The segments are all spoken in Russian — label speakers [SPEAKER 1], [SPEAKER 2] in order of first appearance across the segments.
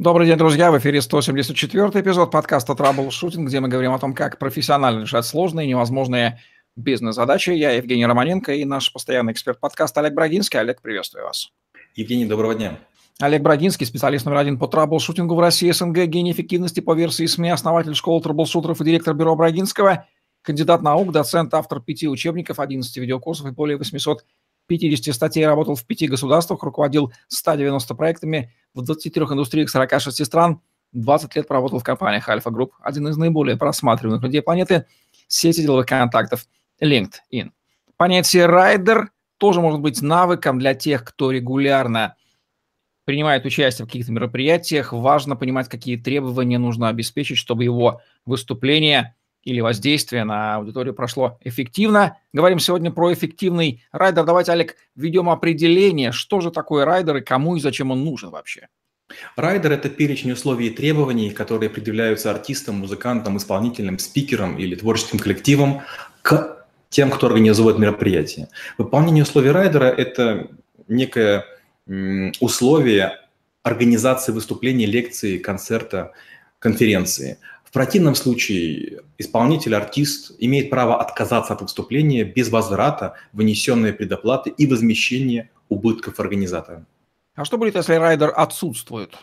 [SPEAKER 1] Добрый день, друзья! В эфире 174 эпизод подкаста «Траблшутинг», где мы говорим о том, как профессионально решать сложные и невозможные бизнес-задачи. Я Евгений Романенко и наш постоянный эксперт подкаста Олег Брагинский. Олег, приветствую вас.
[SPEAKER 2] Евгений, доброго дня.
[SPEAKER 1] Олег Брагинский, специалист номер один по траблшутингу в России, СНГ, гений эффективности по версии СМИ, основатель школы траблшутеров и директор бюро Брагинского, кандидат наук, доцент, автор пяти учебников, 11 видеокурсов и более 800 50 статей, работал в пяти государствах, руководил 190 проектами в 23 индустриях 46 стран, 20 лет проработал в компаниях Альфа Групп, один из наиболее просматриваемых людей планеты, сети деловых контактов LinkedIn. Понятие «райдер» тоже может быть навыком для тех, кто регулярно принимает участие в каких-то мероприятиях. Важно понимать, какие требования нужно обеспечить, чтобы его выступление – или воздействие на аудиторию прошло эффективно. Говорим сегодня про эффективный райдер. Давайте, Олег, введем определение, что же такое райдер и кому и зачем он нужен вообще.
[SPEAKER 2] Райдер – это перечень условий и требований, которые предъявляются артистам, музыкантам, исполнителям, спикерам или творческим коллективам к тем, кто организует мероприятие. Выполнение условий райдера – это некое условие организации выступления, лекции, концерта, конференции. В противном случае исполнитель, артист имеет право отказаться от выступления без возврата вынесенной предоплаты и возмещения убытков организатора.
[SPEAKER 1] А что будет, если райдер отсутствует?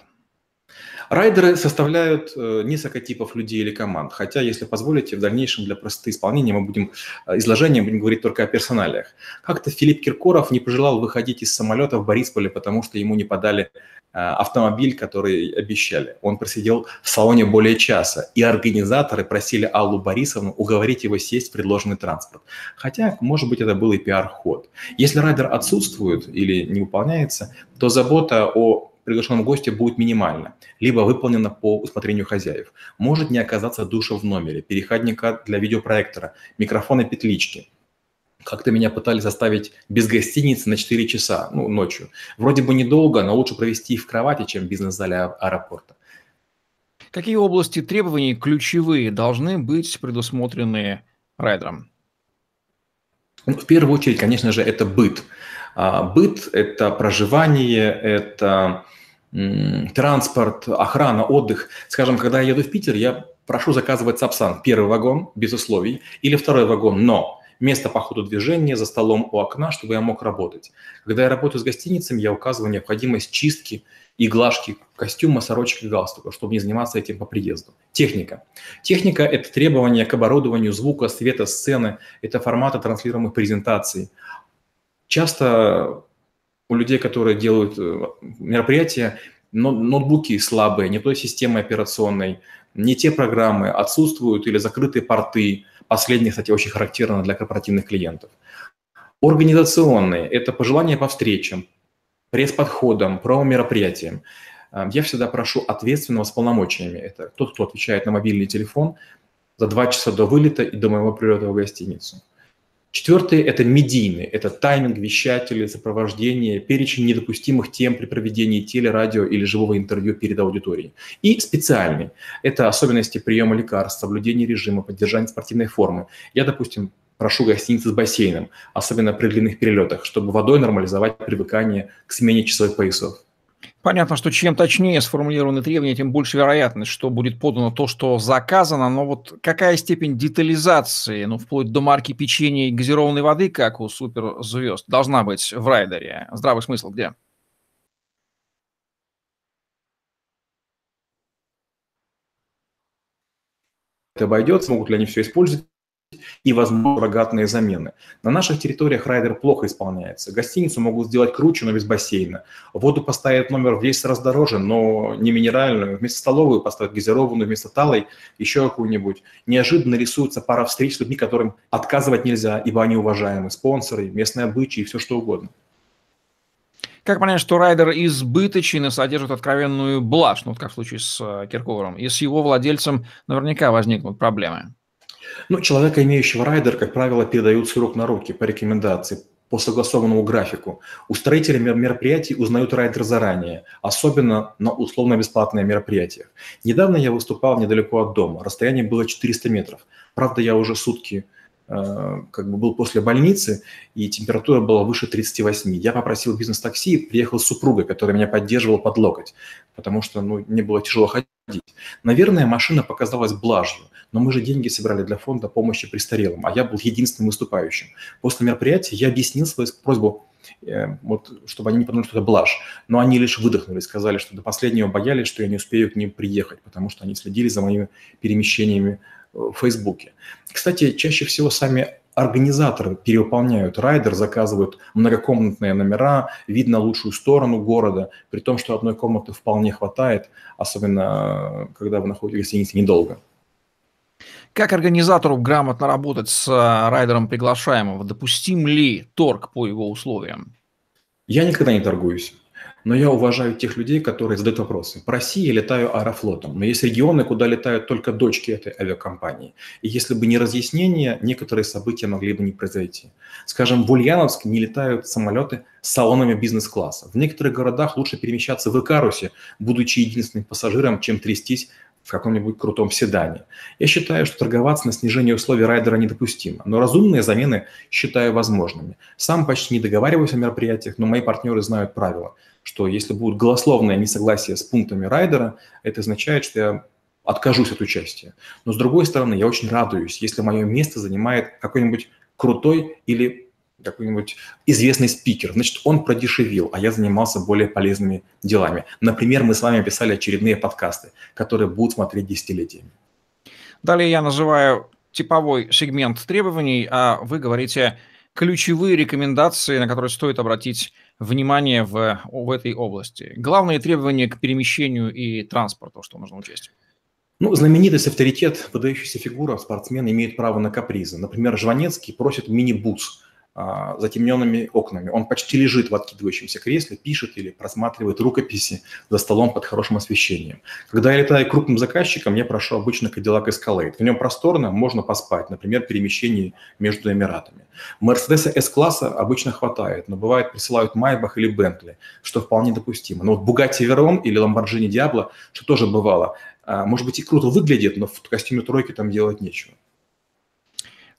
[SPEAKER 2] Райдеры составляют э, несколько типов людей или команд. Хотя, если позволите, в дальнейшем для простоты исполнения мы будем э, изложение будем говорить только о персоналиях. Как-то Филипп Киркоров не пожелал выходить из самолета в Борисполе, потому что ему не подали э, автомобиль, который обещали. Он просидел в салоне более часа, и организаторы просили Аллу Борисовну уговорить его сесть в предложенный транспорт. Хотя, может быть, это был и пиар-ход. Если райдер отсутствует или не выполняется, то забота о приглашенном госте будет минимально, либо выполнено по усмотрению хозяев. Может не оказаться душа в номере, переходника для видеопроектора, микрофона петлички. Как-то меня пытались заставить без гостиницы на 4 часа, ну, ночью. Вроде бы недолго, но лучше провести в кровати, чем в бизнес-зале а-, аэропорта.
[SPEAKER 1] Какие области требований ключевые должны быть предусмотрены райдером?
[SPEAKER 2] Ну, в первую очередь, конечно же, это быт. А, быт – это проживание, это транспорт, охрана, отдых. Скажем, когда я еду в Питер, я прошу заказывать Сапсан, первый вагон, без условий, или второй вагон, но место по ходу движения за столом у окна, чтобы я мог работать. Когда я работаю с гостиницами, я указываю необходимость чистки и глажки костюма, сорочки галстука, чтобы не заниматься этим по приезду. Техника. Техника – это требования к оборудованию звука, света, сцены, это форматы транслируемых презентаций. Часто у людей, которые делают э, мероприятия, ноутбуки слабые, не той системы операционной, не те программы, отсутствуют или закрытые порты. Последнее, кстати, очень характерно для корпоративных клиентов. Организационные – это пожелания по встречам, пресс-подходам, промо-мероприятиям. Э, я всегда прошу ответственного с полномочиями. Это тот, кто отвечает на мобильный телефон за два часа до вылета и до моего прилета в гостиницу – Четвертое – это медийные, это тайминг, вещатели, сопровождение, перечень недопустимых тем при проведении теле, радио или живого интервью перед аудиторией. И специальный – это особенности приема лекарств, соблюдение режима, поддержание спортивной формы. Я, допустим, прошу гостиницы с бассейном, особенно при длинных перелетах, чтобы водой нормализовать привыкание к смене часовых поясов.
[SPEAKER 1] Понятно, что чем точнее сформулированы требования, тем больше вероятность, что будет подано то, что заказано. Но вот какая степень детализации, ну, вплоть до марки печенья и газированной воды, как у суперзвезд, должна быть в райдере? Здравый смысл где?
[SPEAKER 2] Это обойдется, могут ли они все использовать? И, возможно, рогатные замены. На наших территориях райдер плохо исполняется. Гостиницу могут сделать круче, но без бассейна. Воду поставят номер в 10 раз дороже, но не минеральную. Вместо столовую поставят газированную, вместо талой еще какую-нибудь. Неожиданно рисуется пара встреч с людьми, которым отказывать нельзя, ибо они уважаемые спонсоры, местные обычаи и все что угодно.
[SPEAKER 1] Как понять, что райдер избыточен и содержит откровенную блажь, ну, вот как в случае с э, Киркоровым, и с его владельцем наверняка возникнут проблемы?
[SPEAKER 2] Ну, человека, имеющего райдер, как правило, передают с рук на руки по рекомендации, по согласованному графику. Устроители мероприятий узнают райдер заранее, особенно на условно-бесплатные мероприятия. Недавно я выступал недалеко от дома, расстояние было 400 метров. Правда, я уже сутки как бы был после больницы, и температура была выше 38. Я попросил бизнес-такси, приехал с супругой, которая меня поддерживала под локоть, потому что ну, мне было тяжело ходить. Наверное, машина показалась блажью, но мы же деньги собирали для фонда помощи престарелым, а я был единственным выступающим. После мероприятия я объяснил свою просьбу, э, вот, чтобы они не подумали, что это блажь, но они лишь выдохнули, сказали, что до последнего боялись, что я не успею к ним приехать, потому что они следили за моими перемещениями в Фейсбуке. Кстати, чаще всего сами организаторы перевыполняют райдер, заказывают многокомнатные номера, видно лучшую сторону города, при том, что одной комнаты вполне хватает, особенно когда вы находитесь в гостинице недолго.
[SPEAKER 1] Как организатору грамотно работать с э, райдером приглашаемого? Допустим ли торг по его условиям?
[SPEAKER 2] Я никогда не торгуюсь но я уважаю тех людей, которые задают вопросы. По России я летаю аэрофлотом, но есть регионы, куда летают только дочки этой авиакомпании. И если бы не разъяснение, некоторые события могли бы не произойти. Скажем, в Ульяновск не летают самолеты с салонами бизнес-класса. В некоторых городах лучше перемещаться в Икарусе, будучи единственным пассажиром, чем трястись в каком-нибудь крутом седане. Я считаю, что торговаться на снижение условий райдера недопустимо, но разумные замены считаю возможными. Сам почти не договариваюсь о мероприятиях, но мои партнеры знают правила, что если будет голословное несогласие с пунктами райдера, это означает, что я откажусь от участия. Но с другой стороны, я очень радуюсь, если мое место занимает какой-нибудь крутой или какой-нибудь известный спикер, значит, он продешевил, а я занимался более полезными делами. Например, мы с вами писали очередные подкасты, которые будут смотреть десятилетиями.
[SPEAKER 1] Далее я называю типовой сегмент требований, а вы говорите ключевые рекомендации, на которые стоит обратить внимание в, в этой области. Главные требования к перемещению и транспорту, что нужно учесть.
[SPEAKER 2] Ну, знаменитость, авторитет, выдающаяся фигура, спортсмен имеет право на капризы. Например, Жванецкий просит мини-бус – а, затемненными окнами. Он почти лежит в откидывающемся кресле, пишет или просматривает рукописи за столом под хорошим освещением. Когда я летаю крупным заказчиком, я прошу обычно Cadillac Escalade. В нем просторно, можно поспать, например, перемещение между Эмиратами. Мерседеса S-класса обычно хватает, но бывает присылают Майбах или Бентли, что вполне допустимо. Но вот Bugatti Veyron или Lamborghini Diablo, что тоже бывало, а, может быть и круто выглядит, но в костюме тройки там делать нечего.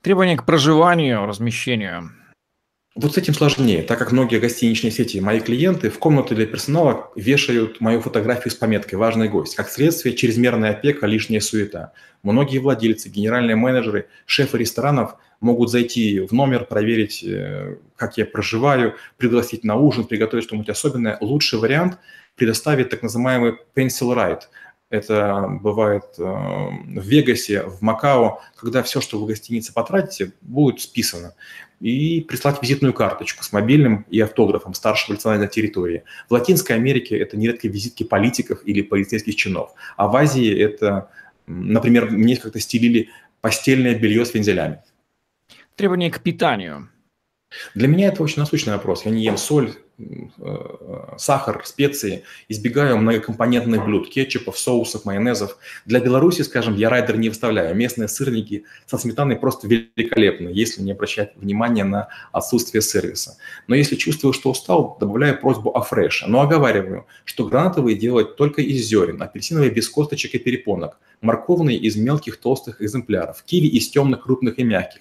[SPEAKER 1] Требования к проживанию, размещению –
[SPEAKER 2] вот с этим сложнее, так как многие гостиничные сети, мои клиенты в комнаты для персонала вешают мою фотографию с пометкой «Важный гость». Как следствие, чрезмерная опека, лишняя суета. Многие владельцы, генеральные менеджеры, шефы ресторанов могут зайти в номер, проверить, э, как я проживаю, пригласить на ужин, приготовить что-нибудь особенное. Лучший вариант – предоставить так называемый pencil ride – это бывает э, в Вегасе, в Макао, когда все, что вы в гостинице потратите, будет списано. И прислать визитную карточку с мобильным и автографом старшего лица на территории. В Латинской Америке это нередко визитки политиков или полицейских чинов. А в Азии это, например, мне как-то стелили постельное белье с вензелями.
[SPEAKER 1] Требования к питанию.
[SPEAKER 2] Для меня это очень насущный вопрос. Я не ем соль, сахар, специи, избегаю многокомпонентных блюд, кетчупов, соусов, майонезов. Для Беларуси, скажем, я райдер не выставляю. Местные сырники со сметаной просто великолепны, если не обращать внимания на отсутствие сервиса. Но если чувствую, что устал, добавляю просьбу о фреше. Но оговариваю, что гранатовые делать только из зерен, апельсиновые без косточек и перепонок, морковные из мелких толстых экземпляров, киви из темных, крупных и мягких.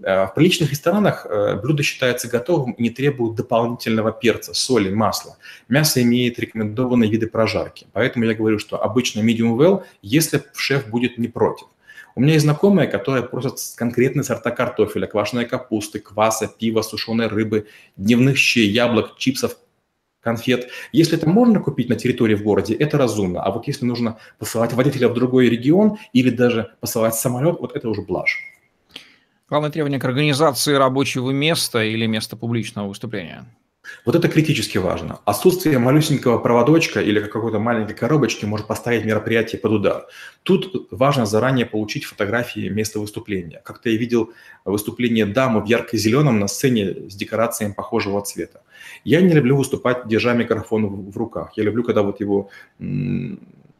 [SPEAKER 2] Э, в приличных ресторанах э, блюдо считается готовым и не требует дополнительного перца, соли, масла. Мясо имеет рекомендованные виды прожарки. Поэтому я говорю, что обычно medium well, если шеф будет не против. У меня есть знакомые, которые просят конкретные сорта картофеля, квашеной капусты, кваса, пива, сушеной рыбы, дневных щей, яблок, чипсов, конфет. Если это можно купить на территории в городе, это разумно. А вот если нужно посылать водителя в другой регион или даже посылать самолет, вот это уже блажь.
[SPEAKER 1] Главное требование к организации рабочего места или места публичного выступления.
[SPEAKER 2] Вот это критически важно. Отсутствие малюсенького проводочка или какой-то маленькой коробочки может поставить мероприятие под удар. Тут важно заранее получить фотографии места выступления. Как-то я видел выступление дамы в ярко-зеленом на сцене с декорациями похожего цвета. Я не люблю выступать, держа микрофон в руках. Я люблю, когда вот его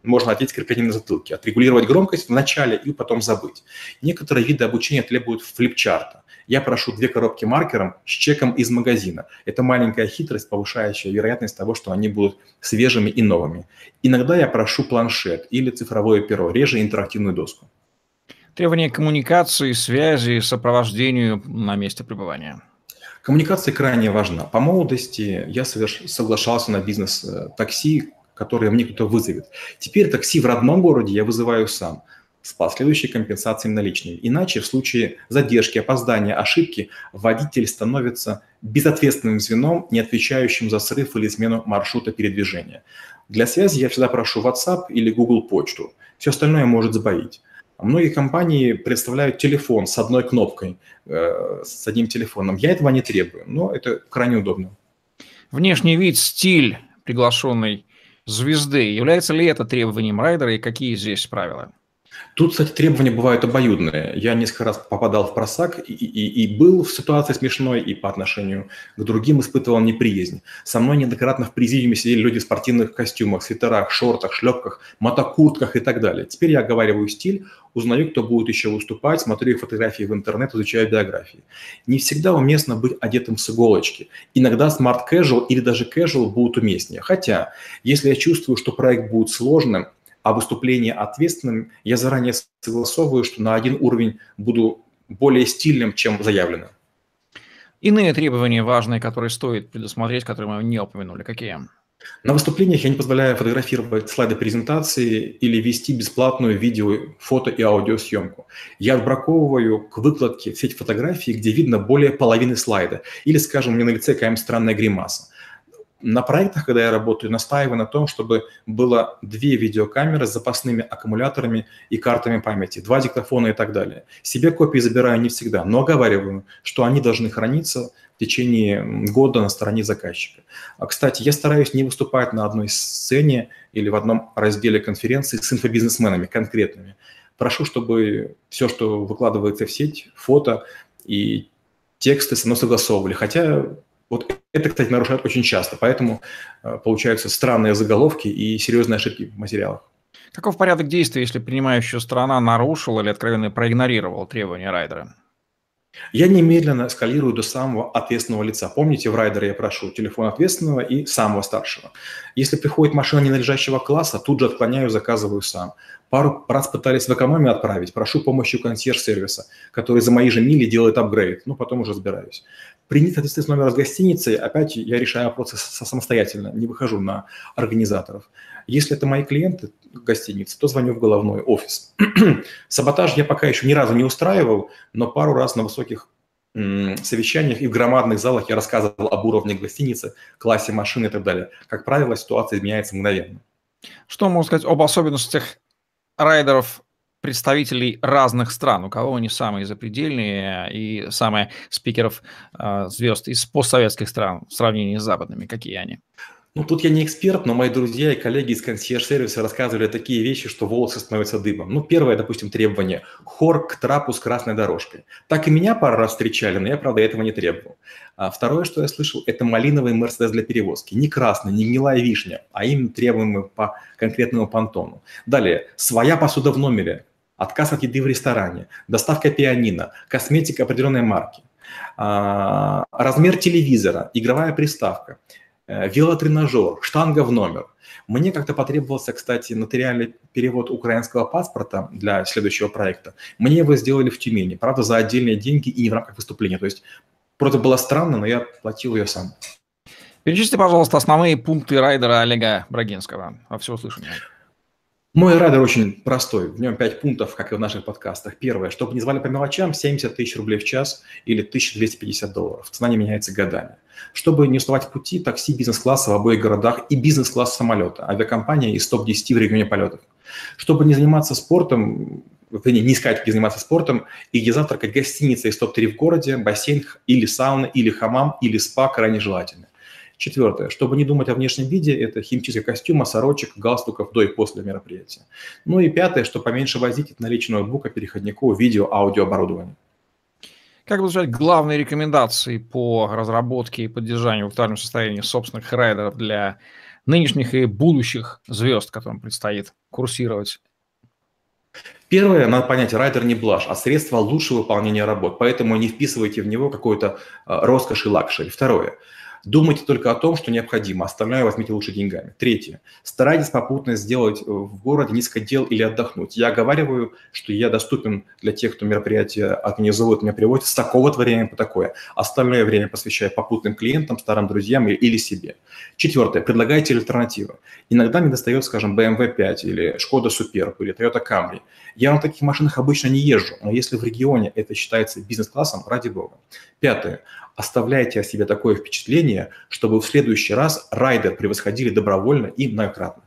[SPEAKER 2] можно одеть креплений на затылке, отрегулировать громкость в начале и потом забыть. Некоторые виды обучения требуют флипчарта. Я прошу две коробки маркером с чеком из магазина. Это маленькая хитрость, повышающая вероятность того, что они будут свежими и новыми. Иногда я прошу планшет или цифровое перо, реже интерактивную доску.
[SPEAKER 1] Требования коммуникации, связи, сопровождению на месте пребывания.
[SPEAKER 2] Коммуникация крайне важна. По молодости я соверш... соглашался на бизнес э, такси, которое мне кто-то вызовет. Теперь такси в родном городе я вызываю сам с последующей компенсацией наличными. Иначе в случае задержки, опоздания, ошибки водитель становится безответственным звеном, не отвечающим за срыв или измену маршрута передвижения. Для связи я всегда прошу WhatsApp или Google почту. Все остальное может сбоить. Многие компании представляют телефон с одной кнопкой, э, с одним телефоном. Я этого не требую, но это крайне удобно.
[SPEAKER 1] Внешний вид, стиль приглашенной звезды. Является ли это требованием райдера и какие здесь правила?
[SPEAKER 2] Тут, кстати, требования бывают обоюдные. Я несколько раз попадал в просак и, и, и был в ситуации смешной, и по отношению к другим испытывал неприязнь. Со мной неоднократно в президиуме сидели люди в спортивных костюмах, свитерах, шортах, шлепках, мотокуртках и так далее. Теперь я оговариваю стиль, узнаю, кто будет еще выступать, смотрю их фотографии в интернет, изучаю биографии. Не всегда уместно быть одетым с иголочки. Иногда смарт casual или даже casual будут уместнее. Хотя, если я чувствую, что проект будет сложным, а выступление ответственным, я заранее согласовываю, что на один уровень буду более стильным, чем заявлено.
[SPEAKER 1] Иные требования важные, которые стоит предусмотреть, которые мы не упомянули, какие?
[SPEAKER 2] На выступлениях я не позволяю фотографировать слайды презентации или вести бесплатную видео, фото и аудиосъемку. Я отбраковываю к выкладке сеть фотографий, где видно более половины слайда. Или, скажем, у меня на лице какая-нибудь странная гримаса на проектах, когда я работаю, настаиваю на том, чтобы было две видеокамеры с запасными аккумуляторами и картами памяти, два диктофона и так далее. Себе копии забираю не всегда, но оговариваю, что они должны храниться в течение года на стороне заказчика. А, кстати, я стараюсь не выступать на одной сцене или в одном разделе конференции с инфобизнесменами конкретными. Прошу, чтобы все, что выкладывается в сеть, фото и тексты со мной согласовывали. Хотя вот это, кстати, нарушают очень часто, поэтому э, получаются странные заголовки и серьезные ошибки в материалах.
[SPEAKER 1] Каков порядок действий, если принимающая сторона нарушила или откровенно проигнорировала требования райдера?
[SPEAKER 2] Я немедленно эскалирую до самого ответственного лица. Помните, в райдере я прошу телефон ответственного и самого старшего. Если приходит машина ненадлежащего класса, тут же отклоняю, заказываю сам. Пару раз пытались в экономию отправить, прошу помощи консьерж-сервиса, который за мои же мили делает апгрейд, ну, потом уже разбираюсь. Принят соответственно номер с гостиницей, опять я решаю вопросы самостоятельно, не выхожу на организаторов. Если это мои клиенты гостиницы, то звоню в головной офис. Саботаж я пока еще ни разу не устраивал, но пару раз на высоких совещаниях и в громадных залах я рассказывал об уровне гостиницы, классе машины и так далее. Как правило, ситуация изменяется мгновенно.
[SPEAKER 1] Что можно сказать об особенностях райдеров представителей разных стран, у кого они самые запредельные и самые спикеров э, звезд из постсоветских стран в сравнении с западными, какие они?
[SPEAKER 2] Ну, тут я не эксперт, но мои друзья и коллеги из консьерж-сервиса рассказывали такие вещи, что волосы становятся дыбом. Ну, первое, допустим, требование – хор к трапу с красной дорожкой. Так и меня пару раз встречали, но я, правда, этого не требовал. А второе, что я слышал, это малиновый Мерседес для перевозки. Не красный, не гнилая вишня, а именно требуемый по конкретному понтону. Далее, своя посуда в номере, отказ от еды в ресторане, доставка пианино, косметика определенной марки, а, размер телевизора, игровая приставка – Э, велотренажер, штанга в номер. Мне как-то потребовался, кстати, нотариальный перевод украинского паспорта для следующего проекта. Мне его сделали в Тюмени, правда, за отдельные деньги и не в рамках выступления. То есть, просто было странно, но я платил ее сам.
[SPEAKER 1] Перечислите, пожалуйста, основные пункты райдера Олега Брагинского во всеуслышание.
[SPEAKER 2] Мой райдер очень простой. В нем 5 пунктов, как и в наших подкастах. Первое, чтобы не звали по мелочам, 70 тысяч рублей в час или 1250 долларов. Цена не меняется годами. Чтобы не уставать в пути, такси бизнес-класса в обоих городах и бизнес-класс самолета, авиакомпания из топ-10 в регионе полетов. Чтобы не заниматься спортом, не искать, где заниматься спортом, и где завтракать гостиница из топ-3 в городе, бассейн или сауна, или хамам, или спа крайне желательно. Четвертое. Чтобы не думать о внешнем виде, это химчистка костюма, сорочек, галстуков до и после мероприятия. Ну и пятое, что поменьше возить от наличия ноутбука, переходников, видео, аудиооборудования.
[SPEAKER 1] Как бы сказать, главные рекомендации по разработке и поддержанию в актуальном состоянии собственных райдеров для нынешних и будущих звезд, которым предстоит курсировать
[SPEAKER 2] Первое, надо понять, райдер не блажь, а средство лучшего выполнения работ, поэтому не вписывайте в него какой-то а, роскошь и luxury. Второе, Думайте только о том, что необходимо, остальное возьмите лучше деньгами. Третье. Старайтесь попутно сделать э, в городе несколько дел или отдохнуть. Я оговариваю, что я доступен для тех, кто мероприятие организовывает, меня приводит с такого времени по такое. Остальное время посвящаю попутным клиентам, старым друзьям или себе. Четвертое. Предлагайте альтернативы. Иногда мне достает, скажем, BMW 5 или Skoda Superb или Toyota Camry. Я на таких машинах обычно не езжу, но если в регионе это считается бизнес-классом, ради бога. Пятое. Оставляйте о себе такое впечатление, чтобы в следующий раз райдер превосходили добровольно и многократно.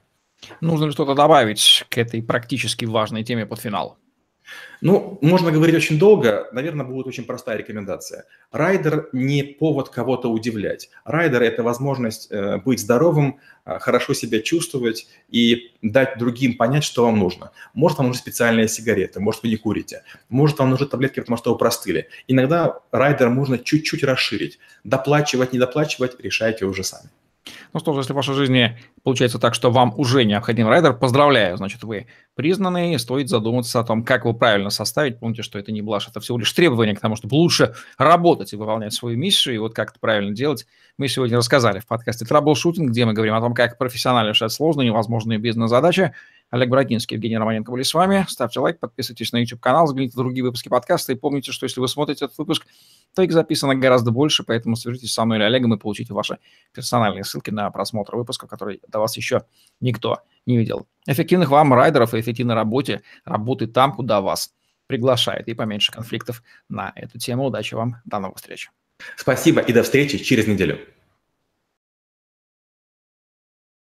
[SPEAKER 1] Нужно ли что-то добавить к этой практически важной теме под финал?
[SPEAKER 2] Ну, можно говорить очень долго. Наверное, будет очень простая рекомендация. Райдер не повод кого-то удивлять. Райдер – это возможность э, быть здоровым, э, хорошо себя чувствовать и дать другим понять, что вам нужно. Может, вам нужны специальные сигареты, может, вы не курите, может, вам нужны таблетки, потому что вы простыли. Иногда райдер можно чуть-чуть расширить. Доплачивать, не доплачивать – решайте уже сами.
[SPEAKER 1] Ну что ж, если в вашей жизни получается так, что вам уже необходим райдер, поздравляю, значит, вы признаны, стоит задуматься о том, как его правильно составить. Помните, что это не блажь, это всего лишь требование к тому, чтобы лучше работать и выполнять свою миссию, и вот как это правильно делать, мы сегодня рассказали в подкасте «Траблшутинг», где мы говорим о том, как профессионально решать сложные невозможные бизнес-задачи. Олег Брагинский, Евгений Романенко были с вами. Ставьте лайк, подписывайтесь на YouTube-канал, взгляните на другие выпуски подкаста и помните, что если вы смотрите этот выпуск, то их записано гораздо больше, поэтому свяжитесь со мной или Олегом и получите ваши персональные ссылки на просмотр выпуска, который до вас еще никто не видел. Эффективных вам райдеров и эффективной работе, работы там, куда вас приглашает, и поменьше конфликтов на эту тему. Удачи вам, до новых встреч.
[SPEAKER 2] Спасибо и до встречи через неделю.